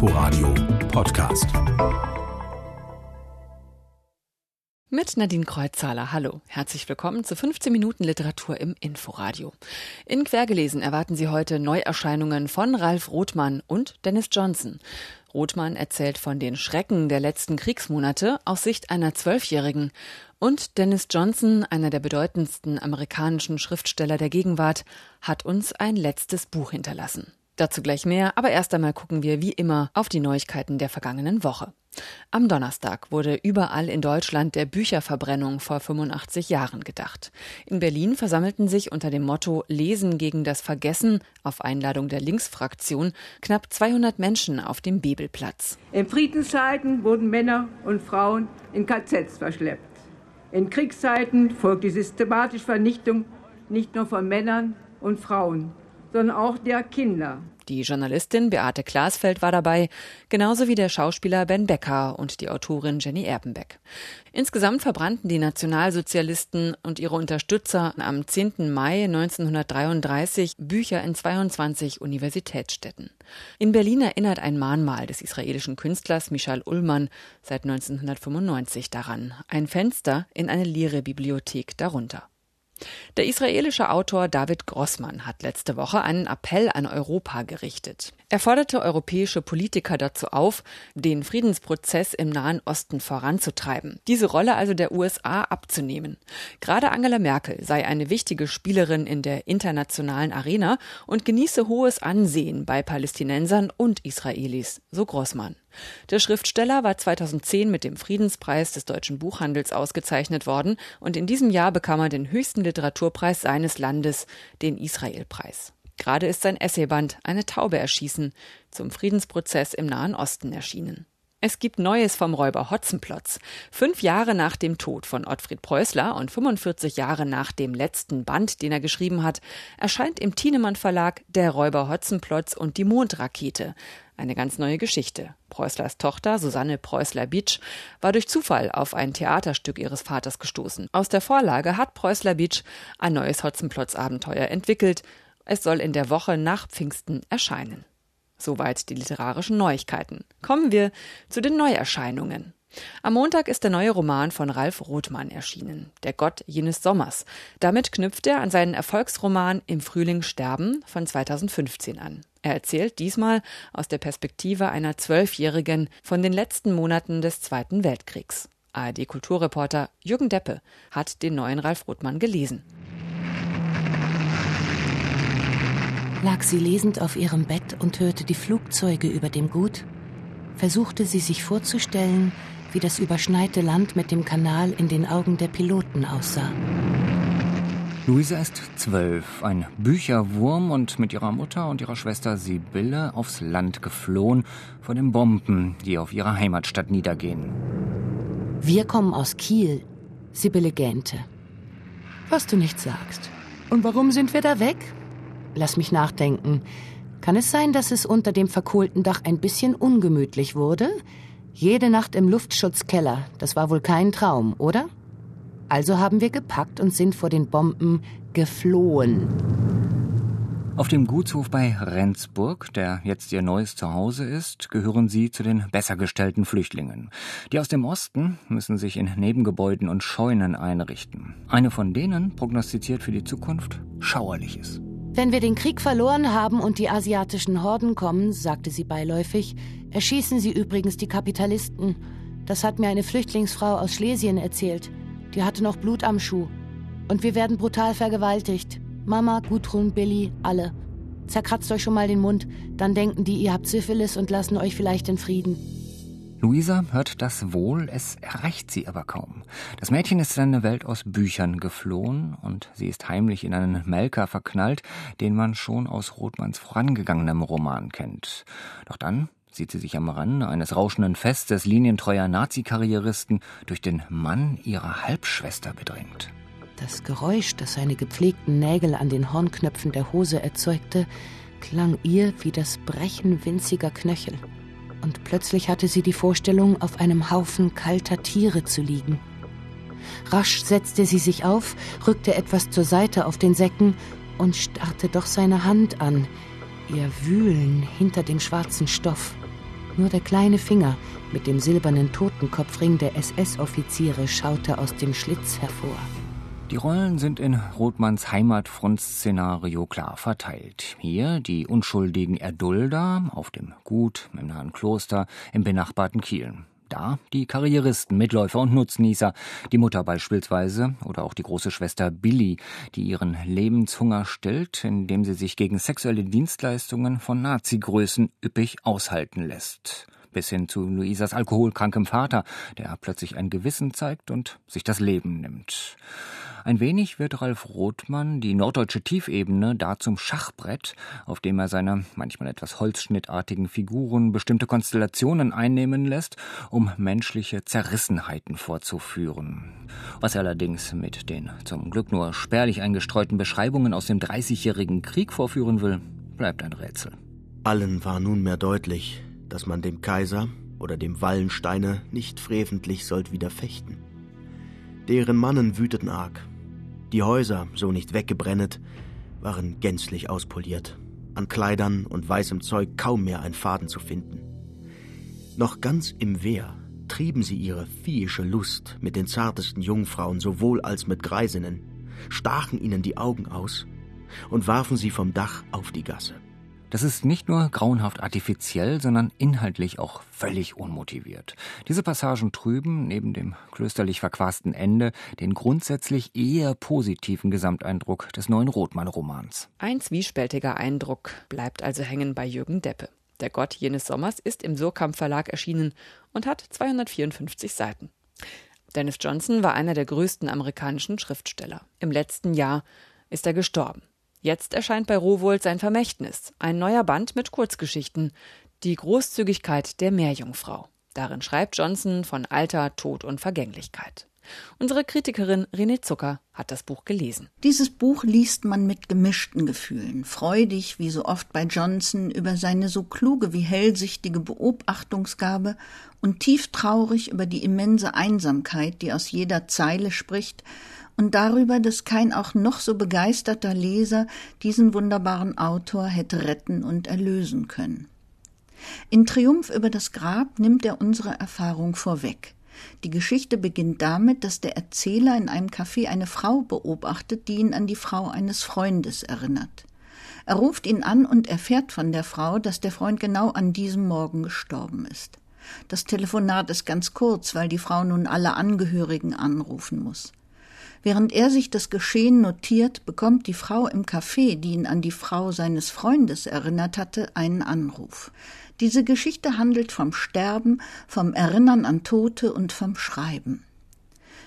Inforadio Podcast. Mit Nadine Kreuzzahler. Hallo. Herzlich willkommen zu 15 Minuten Literatur im Inforadio. In Quergelesen erwarten Sie heute Neuerscheinungen von Ralf Rothmann und Dennis Johnson. Rothmann erzählt von den Schrecken der letzten Kriegsmonate aus Sicht einer Zwölfjährigen. Und Dennis Johnson, einer der bedeutendsten amerikanischen Schriftsteller der Gegenwart, hat uns ein letztes Buch hinterlassen. Dazu gleich mehr, aber erst einmal gucken wir wie immer auf die Neuigkeiten der vergangenen Woche. Am Donnerstag wurde überall in Deutschland der Bücherverbrennung vor 85 Jahren gedacht. In Berlin versammelten sich unter dem Motto Lesen gegen das Vergessen auf Einladung der Linksfraktion knapp 200 Menschen auf dem Bebelplatz. In Friedenszeiten wurden Männer und Frauen in KZs verschleppt. In Kriegszeiten folgt die systematische Vernichtung nicht nur von Männern und Frauen, sondern auch der Kinder. Die Journalistin Beate Glasfeld war dabei, genauso wie der Schauspieler Ben Becker und die Autorin Jenny Erpenbeck. Insgesamt verbrannten die Nationalsozialisten und ihre Unterstützer am 10. Mai 1933 Bücher in 22 Universitätsstädten. In Berlin erinnert ein Mahnmal des israelischen Künstlers Michal Ullmann seit 1995 daran, ein Fenster in eine leere Bibliothek darunter. Der israelische Autor David Grossmann hat letzte Woche einen Appell an Europa gerichtet. Er forderte europäische Politiker dazu auf, den Friedensprozess im Nahen Osten voranzutreiben, diese Rolle also der USA abzunehmen. Gerade Angela Merkel sei eine wichtige Spielerin in der internationalen Arena und genieße hohes Ansehen bei Palästinensern und Israelis, so Grossmann. Der Schriftsteller war 2010 mit dem Friedenspreis des deutschen Buchhandels ausgezeichnet worden und in diesem Jahr bekam er den höchsten Literaturpreis seines Landes, den Israelpreis. Gerade ist sein Essayband Eine Taube erschießen zum Friedensprozess im Nahen Osten erschienen. Es gibt Neues vom Räuber Hotzenplotz. Fünf Jahre nach dem Tod von Ottfried Preußler und 45 Jahre nach dem letzten Band, den er geschrieben hat, erscheint im Thienemann Verlag Der Räuber Hotzenplotz und die Mondrakete. Eine ganz neue Geschichte. Preußlers Tochter, Susanne Preußler-Bitsch, war durch Zufall auf ein Theaterstück ihres Vaters gestoßen. Aus der Vorlage hat Preußler-Bitsch ein neues Hotzenplotz-Abenteuer entwickelt. Es soll in der Woche nach Pfingsten erscheinen. Soweit die literarischen Neuigkeiten. Kommen wir zu den Neuerscheinungen. Am Montag ist der neue Roman von Ralf Rothmann erschienen, Der Gott jenes Sommers. Damit knüpft er an seinen Erfolgsroman Im Frühling sterben von 2015 an. Er erzählt diesmal aus der Perspektive einer Zwölfjährigen von den letzten Monaten des Zweiten Weltkriegs. ARD-Kulturreporter Jürgen Deppe hat den neuen Ralf Rothmann gelesen. lag sie lesend auf ihrem Bett und hörte die Flugzeuge über dem Gut, versuchte sie sich vorzustellen, wie das überschneite Land mit dem Kanal in den Augen der Piloten aussah. Luisa ist zwölf, ein Bücherwurm und mit ihrer Mutter und ihrer Schwester Sibylle aufs Land geflohen vor den Bomben, die auf ihrer Heimatstadt niedergehen. Wir kommen aus Kiel, Sibylle gähnte. Was du nicht sagst. Und warum sind wir da weg? Lass mich nachdenken. Kann es sein, dass es unter dem verkohlten Dach ein bisschen ungemütlich wurde? Jede Nacht im Luftschutzkeller, das war wohl kein Traum, oder? Also haben wir gepackt und sind vor den Bomben geflohen. Auf dem Gutshof bei Rendsburg, der jetzt ihr neues Zuhause ist, gehören sie zu den besser gestellten Flüchtlingen. Die aus dem Osten müssen sich in Nebengebäuden und Scheunen einrichten. Eine von denen prognostiziert für die Zukunft Schauerliches. Wenn wir den Krieg verloren haben und die asiatischen Horden kommen, sagte sie beiläufig, erschießen sie übrigens die Kapitalisten. Das hat mir eine Flüchtlingsfrau aus Schlesien erzählt. Die hatte noch Blut am Schuh. Und wir werden brutal vergewaltigt. Mama, Gudrun, Billy, alle. Zerkratzt euch schon mal den Mund, dann denken die, ihr habt Syphilis und lassen euch vielleicht in Frieden. Luisa hört das wohl, es erreicht sie aber kaum. Das Mädchen ist in eine Welt aus Büchern geflohen und sie ist heimlich in einen Melker verknallt, den man schon aus Rothmanns vorangegangenem Roman kennt. Doch dann sieht sie sich am Rande eines rauschenden Festes linientreuer Nazi-Karrieristen durch den Mann ihrer Halbschwester bedrängt. Das Geräusch, das seine gepflegten Nägel an den Hornknöpfen der Hose erzeugte, klang ihr wie das Brechen winziger Knöchel und plötzlich hatte sie die Vorstellung, auf einem Haufen kalter Tiere zu liegen. Rasch setzte sie sich auf, rückte etwas zur Seite auf den Säcken und starrte doch seine Hand an, ihr Wühlen hinter dem schwarzen Stoff. Nur der kleine Finger mit dem silbernen Totenkopfring der SS-Offiziere schaute aus dem Schlitz hervor. Die Rollen sind in Rothmanns Heimatfront-Szenario klar verteilt. Hier die unschuldigen Erdulder auf dem Gut im nahen Kloster im benachbarten Kiel. Da die Karrieristen, Mitläufer und Nutznießer, die Mutter beispielsweise oder auch die große Schwester Billy, die ihren Lebenshunger stillt, indem sie sich gegen sexuelle Dienstleistungen von Nazi-Größen üppig aushalten lässt bis hin zu Luisas alkoholkrankem Vater, der plötzlich ein Gewissen zeigt und sich das Leben nimmt. Ein wenig wird Ralf Rothmann die norddeutsche Tiefebene da zum Schachbrett, auf dem er seine manchmal etwas holzschnittartigen Figuren bestimmte Konstellationen einnehmen lässt, um menschliche Zerrissenheiten vorzuführen. Was er allerdings mit den zum Glück nur spärlich eingestreuten Beschreibungen aus dem Dreißigjährigen Krieg vorführen will, bleibt ein Rätsel. Allen war nunmehr deutlich, dass man dem Kaiser oder dem Wallensteiner nicht freventlich sollt widerfechten. Deren Mannen wüteten arg. Die Häuser, so nicht weggebrennet, waren gänzlich auspoliert. An Kleidern und weißem Zeug kaum mehr ein Faden zu finden. Noch ganz im Wehr trieben sie ihre viehische Lust mit den zartesten Jungfrauen sowohl als mit Greisinnen, stachen ihnen die Augen aus und warfen sie vom Dach auf die Gasse. Das ist nicht nur grauenhaft artifiziell, sondern inhaltlich auch völlig unmotiviert. Diese Passagen trüben, neben dem klösterlich verquasten Ende, den grundsätzlich eher positiven Gesamteindruck des neuen Rothmann-Romans. Ein zwiespältiger Eindruck bleibt also hängen bei Jürgen Deppe. Der Gott jenes Sommers ist im Surkamp Verlag erschienen und hat 254 Seiten. Dennis Johnson war einer der größten amerikanischen Schriftsteller. Im letzten Jahr ist er gestorben. Jetzt erscheint bei Rowohlt sein Vermächtnis, ein neuer Band mit Kurzgeschichten, die Großzügigkeit der Meerjungfrau. Darin schreibt Johnson von Alter, Tod und Vergänglichkeit. Unsere Kritikerin René Zucker hat das Buch gelesen. Dieses Buch liest man mit gemischten Gefühlen. Freudig, wie so oft bei Johnson, über seine so kluge wie hellsichtige Beobachtungsgabe und tief traurig über die immense Einsamkeit, die aus jeder Zeile spricht und darüber, dass kein auch noch so begeisterter Leser diesen wunderbaren Autor hätte retten und erlösen können. In Triumph über das Grab nimmt er unsere Erfahrung vorweg. Die Geschichte beginnt damit, dass der Erzähler in einem Café eine Frau beobachtet, die ihn an die Frau eines Freundes erinnert. Er ruft ihn an und erfährt von der Frau, dass der Freund genau an diesem Morgen gestorben ist. Das Telefonat ist ganz kurz, weil die Frau nun alle Angehörigen anrufen muss. Während er sich das Geschehen notiert, bekommt die Frau im Café, die ihn an die Frau seines Freundes erinnert hatte, einen Anruf. Diese Geschichte handelt vom Sterben, vom Erinnern an Tote und vom Schreiben.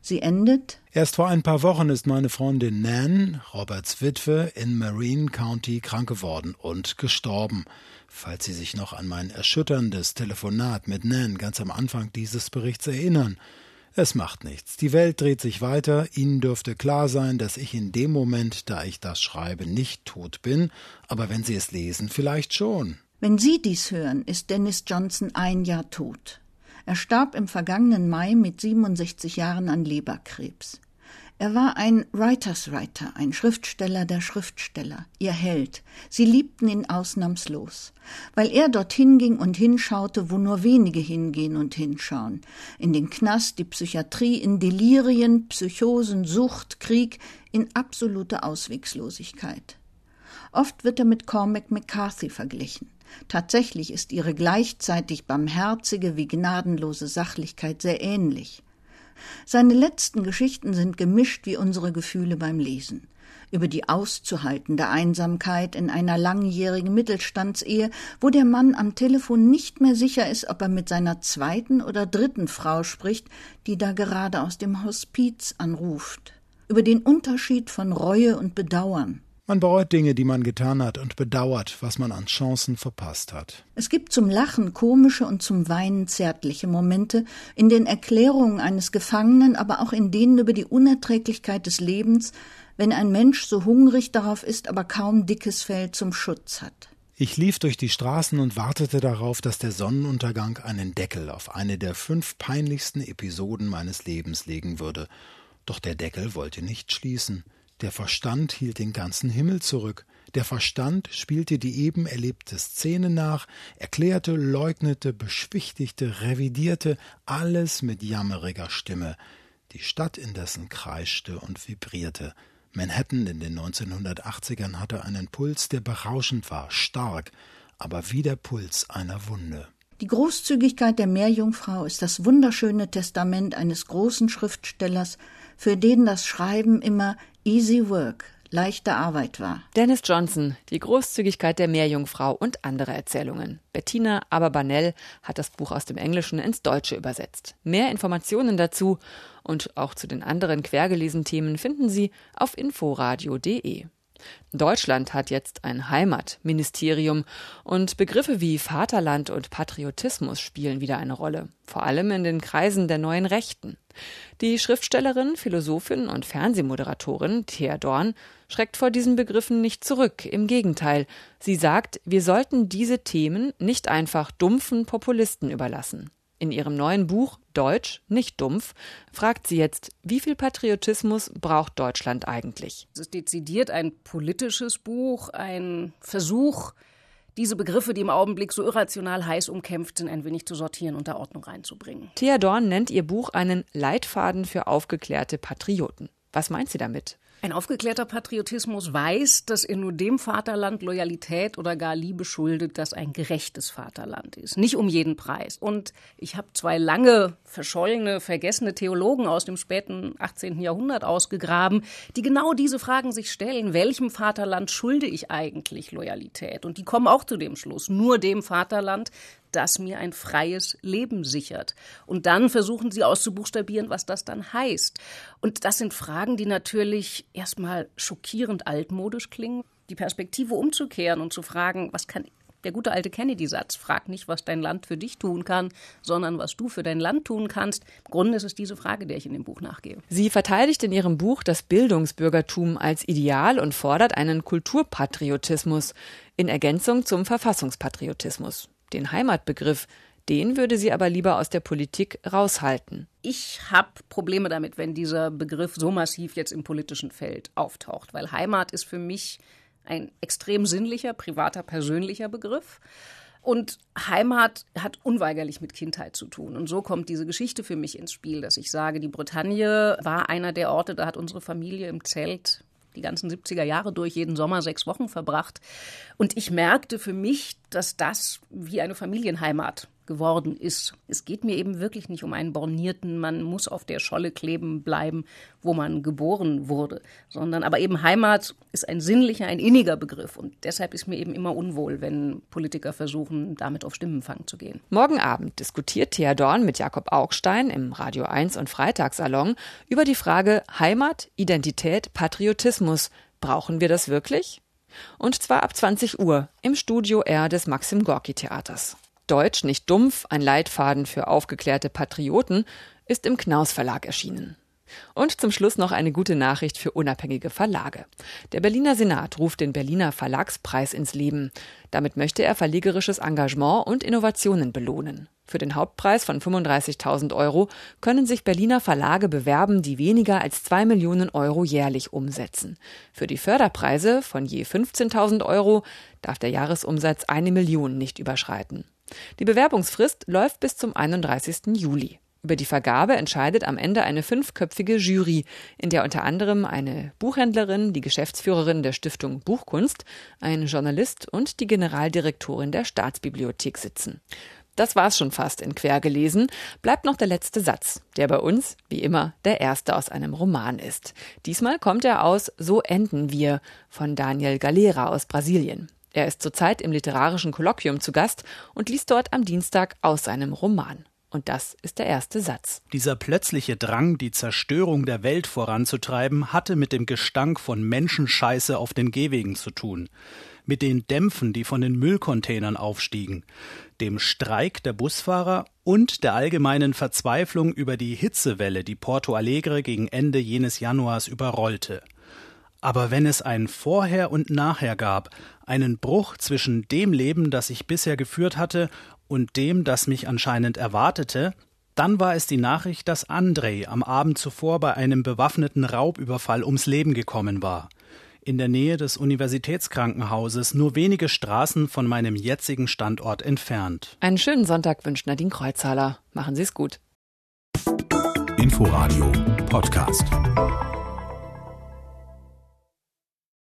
Sie endet Erst vor ein paar Wochen ist meine Freundin Nan, Roberts Witwe, in Marine County krank geworden und gestorben. Falls Sie sich noch an mein erschütterndes Telefonat mit Nan ganz am Anfang dieses Berichts erinnern. Es macht nichts. Die Welt dreht sich weiter. Ihnen dürfte klar sein, dass ich in dem Moment, da ich das schreibe, nicht tot bin, aber wenn Sie es lesen, vielleicht schon. Wenn Sie dies hören, ist Dennis Johnson ein Jahr tot. Er starb im vergangenen Mai mit 67 Jahren an Leberkrebs. Er war ein Writers Writer, ein Schriftsteller der Schriftsteller, ihr Held. Sie liebten ihn ausnahmslos, weil er dorthin ging und hinschaute, wo nur wenige hingehen und hinschauen. In den Knast, die Psychiatrie, in Delirien, Psychosen, Sucht, Krieg, in absolute Auswegslosigkeit. Oft wird er mit Cormac McCarthy verglichen. Tatsächlich ist ihre gleichzeitig barmherzige wie gnadenlose Sachlichkeit sehr ähnlich. Seine letzten Geschichten sind gemischt wie unsere Gefühle beim Lesen. Über die auszuhaltende Einsamkeit in einer langjährigen Mittelstandsehe, wo der Mann am Telefon nicht mehr sicher ist, ob er mit seiner zweiten oder dritten Frau spricht, die da gerade aus dem Hospiz anruft. Über den Unterschied von Reue und Bedauern. Man bereut Dinge, die man getan hat und bedauert, was man an Chancen verpasst hat. Es gibt zum Lachen komische und zum Weinen zärtliche Momente in den Erklärungen eines Gefangenen, aber auch in denen über die Unerträglichkeit des Lebens, wenn ein Mensch so hungrig darauf ist, aber kaum dickes Fell zum Schutz hat. Ich lief durch die Straßen und wartete darauf, dass der Sonnenuntergang einen Deckel auf eine der fünf peinlichsten Episoden meines Lebens legen würde. Doch der Deckel wollte nicht schließen. Der Verstand hielt den ganzen Himmel zurück. Der Verstand spielte die eben erlebte Szene nach, erklärte, leugnete, beschwichtigte, revidierte, alles mit jammeriger Stimme. Die Stadt indessen kreischte und vibrierte. Manhattan in den 1980ern hatte einen Puls, der berauschend war, stark, aber wie der Puls einer Wunde. Die Großzügigkeit der Meerjungfrau ist das wunderschöne Testament eines großen Schriftstellers, für den das Schreiben immer easy work, leichte Arbeit war. Dennis Johnson, die Großzügigkeit der Meerjungfrau und andere Erzählungen. Bettina Aberbanell hat das Buch aus dem Englischen ins Deutsche übersetzt. Mehr Informationen dazu und auch zu den anderen quergelesen Themen finden Sie auf inforadio.de. Deutschland hat jetzt ein Heimatministerium und Begriffe wie Vaterland und Patriotismus spielen wieder eine Rolle, vor allem in den Kreisen der neuen Rechten. Die Schriftstellerin, Philosophin und Fernsehmoderatorin Thea Dorn schreckt vor diesen Begriffen nicht zurück, im Gegenteil, sie sagt, wir sollten diese Themen nicht einfach dumpfen Populisten überlassen. In ihrem neuen Buch Deutsch, nicht dumpf, fragt sie jetzt, wie viel Patriotismus braucht Deutschland eigentlich? Es ist dezidiert ein politisches Buch, ein Versuch, diese Begriffe, die im Augenblick so irrational heiß umkämpft sind, ein wenig zu sortieren und der Ordnung reinzubringen. Thea Dorn nennt ihr Buch einen Leitfaden für aufgeklärte Patrioten. Was meint sie damit? Ein aufgeklärter Patriotismus weiß, dass er nur dem Vaterland Loyalität oder gar Liebe schuldet, das ein gerechtes Vaterland ist. Nicht um jeden Preis. Und ich habe zwei lange verschollene, vergessene Theologen aus dem späten 18. Jahrhundert ausgegraben, die genau diese Fragen sich stellen. Welchem Vaterland schulde ich eigentlich Loyalität? Und die kommen auch zu dem Schluss. Nur dem Vaterland, das mir ein freies Leben sichert. Und dann versuchen sie auszubuchstabieren, was das dann heißt. Und das sind Fragen, die natürlich erstmal schockierend altmodisch klingen. Die Perspektive umzukehren und zu fragen, was kann der gute alte Kennedy-Satz, frag nicht, was dein Land für dich tun kann, sondern was du für dein Land tun kannst. Im Grunde ist es diese Frage, der ich in dem Buch nachgehe. Sie verteidigt in ihrem Buch das Bildungsbürgertum als Ideal und fordert einen Kulturpatriotismus in Ergänzung zum Verfassungspatriotismus den Heimatbegriff, den würde sie aber lieber aus der Politik raushalten. Ich habe Probleme damit, wenn dieser Begriff so massiv jetzt im politischen Feld auftaucht, weil Heimat ist für mich ein extrem sinnlicher, privater, persönlicher Begriff. Und Heimat hat unweigerlich mit Kindheit zu tun. Und so kommt diese Geschichte für mich ins Spiel, dass ich sage, die Bretagne war einer der Orte, da hat unsere Familie im Zelt die ganzen 70er Jahre durch, jeden Sommer sechs Wochen verbracht. Und ich merkte für mich, dass das wie eine Familienheimat geworden ist. Es geht mir eben wirklich nicht um einen bornierten, man muss auf der Scholle kleben bleiben, wo man geboren wurde, sondern aber eben Heimat ist ein sinnlicher, ein inniger Begriff und deshalb ist mir eben immer unwohl, wenn Politiker versuchen, damit auf Stimmenfang zu gehen. Morgen Abend diskutiert Thea Dorn mit Jakob Augstein im Radio 1 und Freitagssalon über die Frage Heimat, Identität, Patriotismus. Brauchen wir das wirklich? Und zwar ab 20 Uhr im Studio R des Maxim Gorki Theaters. Deutsch nicht dumpf, ein Leitfaden für aufgeklärte Patrioten, ist im Knaus Verlag erschienen. Und zum Schluss noch eine gute Nachricht für unabhängige Verlage. Der Berliner Senat ruft den Berliner Verlagspreis ins Leben. Damit möchte er verlegerisches Engagement und Innovationen belohnen. Für den Hauptpreis von 35.000 Euro können sich Berliner Verlage bewerben, die weniger als 2 Millionen Euro jährlich umsetzen. Für die Förderpreise von je 15.000 Euro darf der Jahresumsatz eine Million nicht überschreiten. Die Bewerbungsfrist läuft bis zum 31. Juli. Über die Vergabe entscheidet am Ende eine fünfköpfige Jury, in der unter anderem eine Buchhändlerin, die Geschäftsführerin der Stiftung Buchkunst, ein Journalist und die Generaldirektorin der Staatsbibliothek sitzen. Das war's schon fast in Quer gelesen. Bleibt noch der letzte Satz, der bei uns, wie immer, der erste aus einem Roman ist. Diesmal kommt er aus So enden wir von Daniel Galera aus Brasilien. Er ist zurzeit im literarischen Kolloquium zu Gast und liest dort am Dienstag aus seinem Roman. Und das ist der erste Satz. Dieser plötzliche Drang, die Zerstörung der Welt voranzutreiben, hatte mit dem Gestank von Menschenscheiße auf den Gehwegen zu tun, mit den Dämpfen, die von den Müllcontainern aufstiegen, dem Streik der Busfahrer und der allgemeinen Verzweiflung über die Hitzewelle, die Porto Alegre gegen Ende jenes Januars überrollte. Aber wenn es ein Vorher und Nachher gab, einen Bruch zwischen dem Leben, das ich bisher geführt hatte, und dem, das mich anscheinend erwartete, dann war es die Nachricht, dass Andrei am Abend zuvor bei einem bewaffneten Raubüberfall ums Leben gekommen war. in der Nähe des Universitätskrankenhauses, nur wenige Straßen von meinem jetzigen Standort entfernt. Einen schönen Sonntag wünscht Nadine Kreuzhaler. Machen Sie es gut. Inforadio Podcast.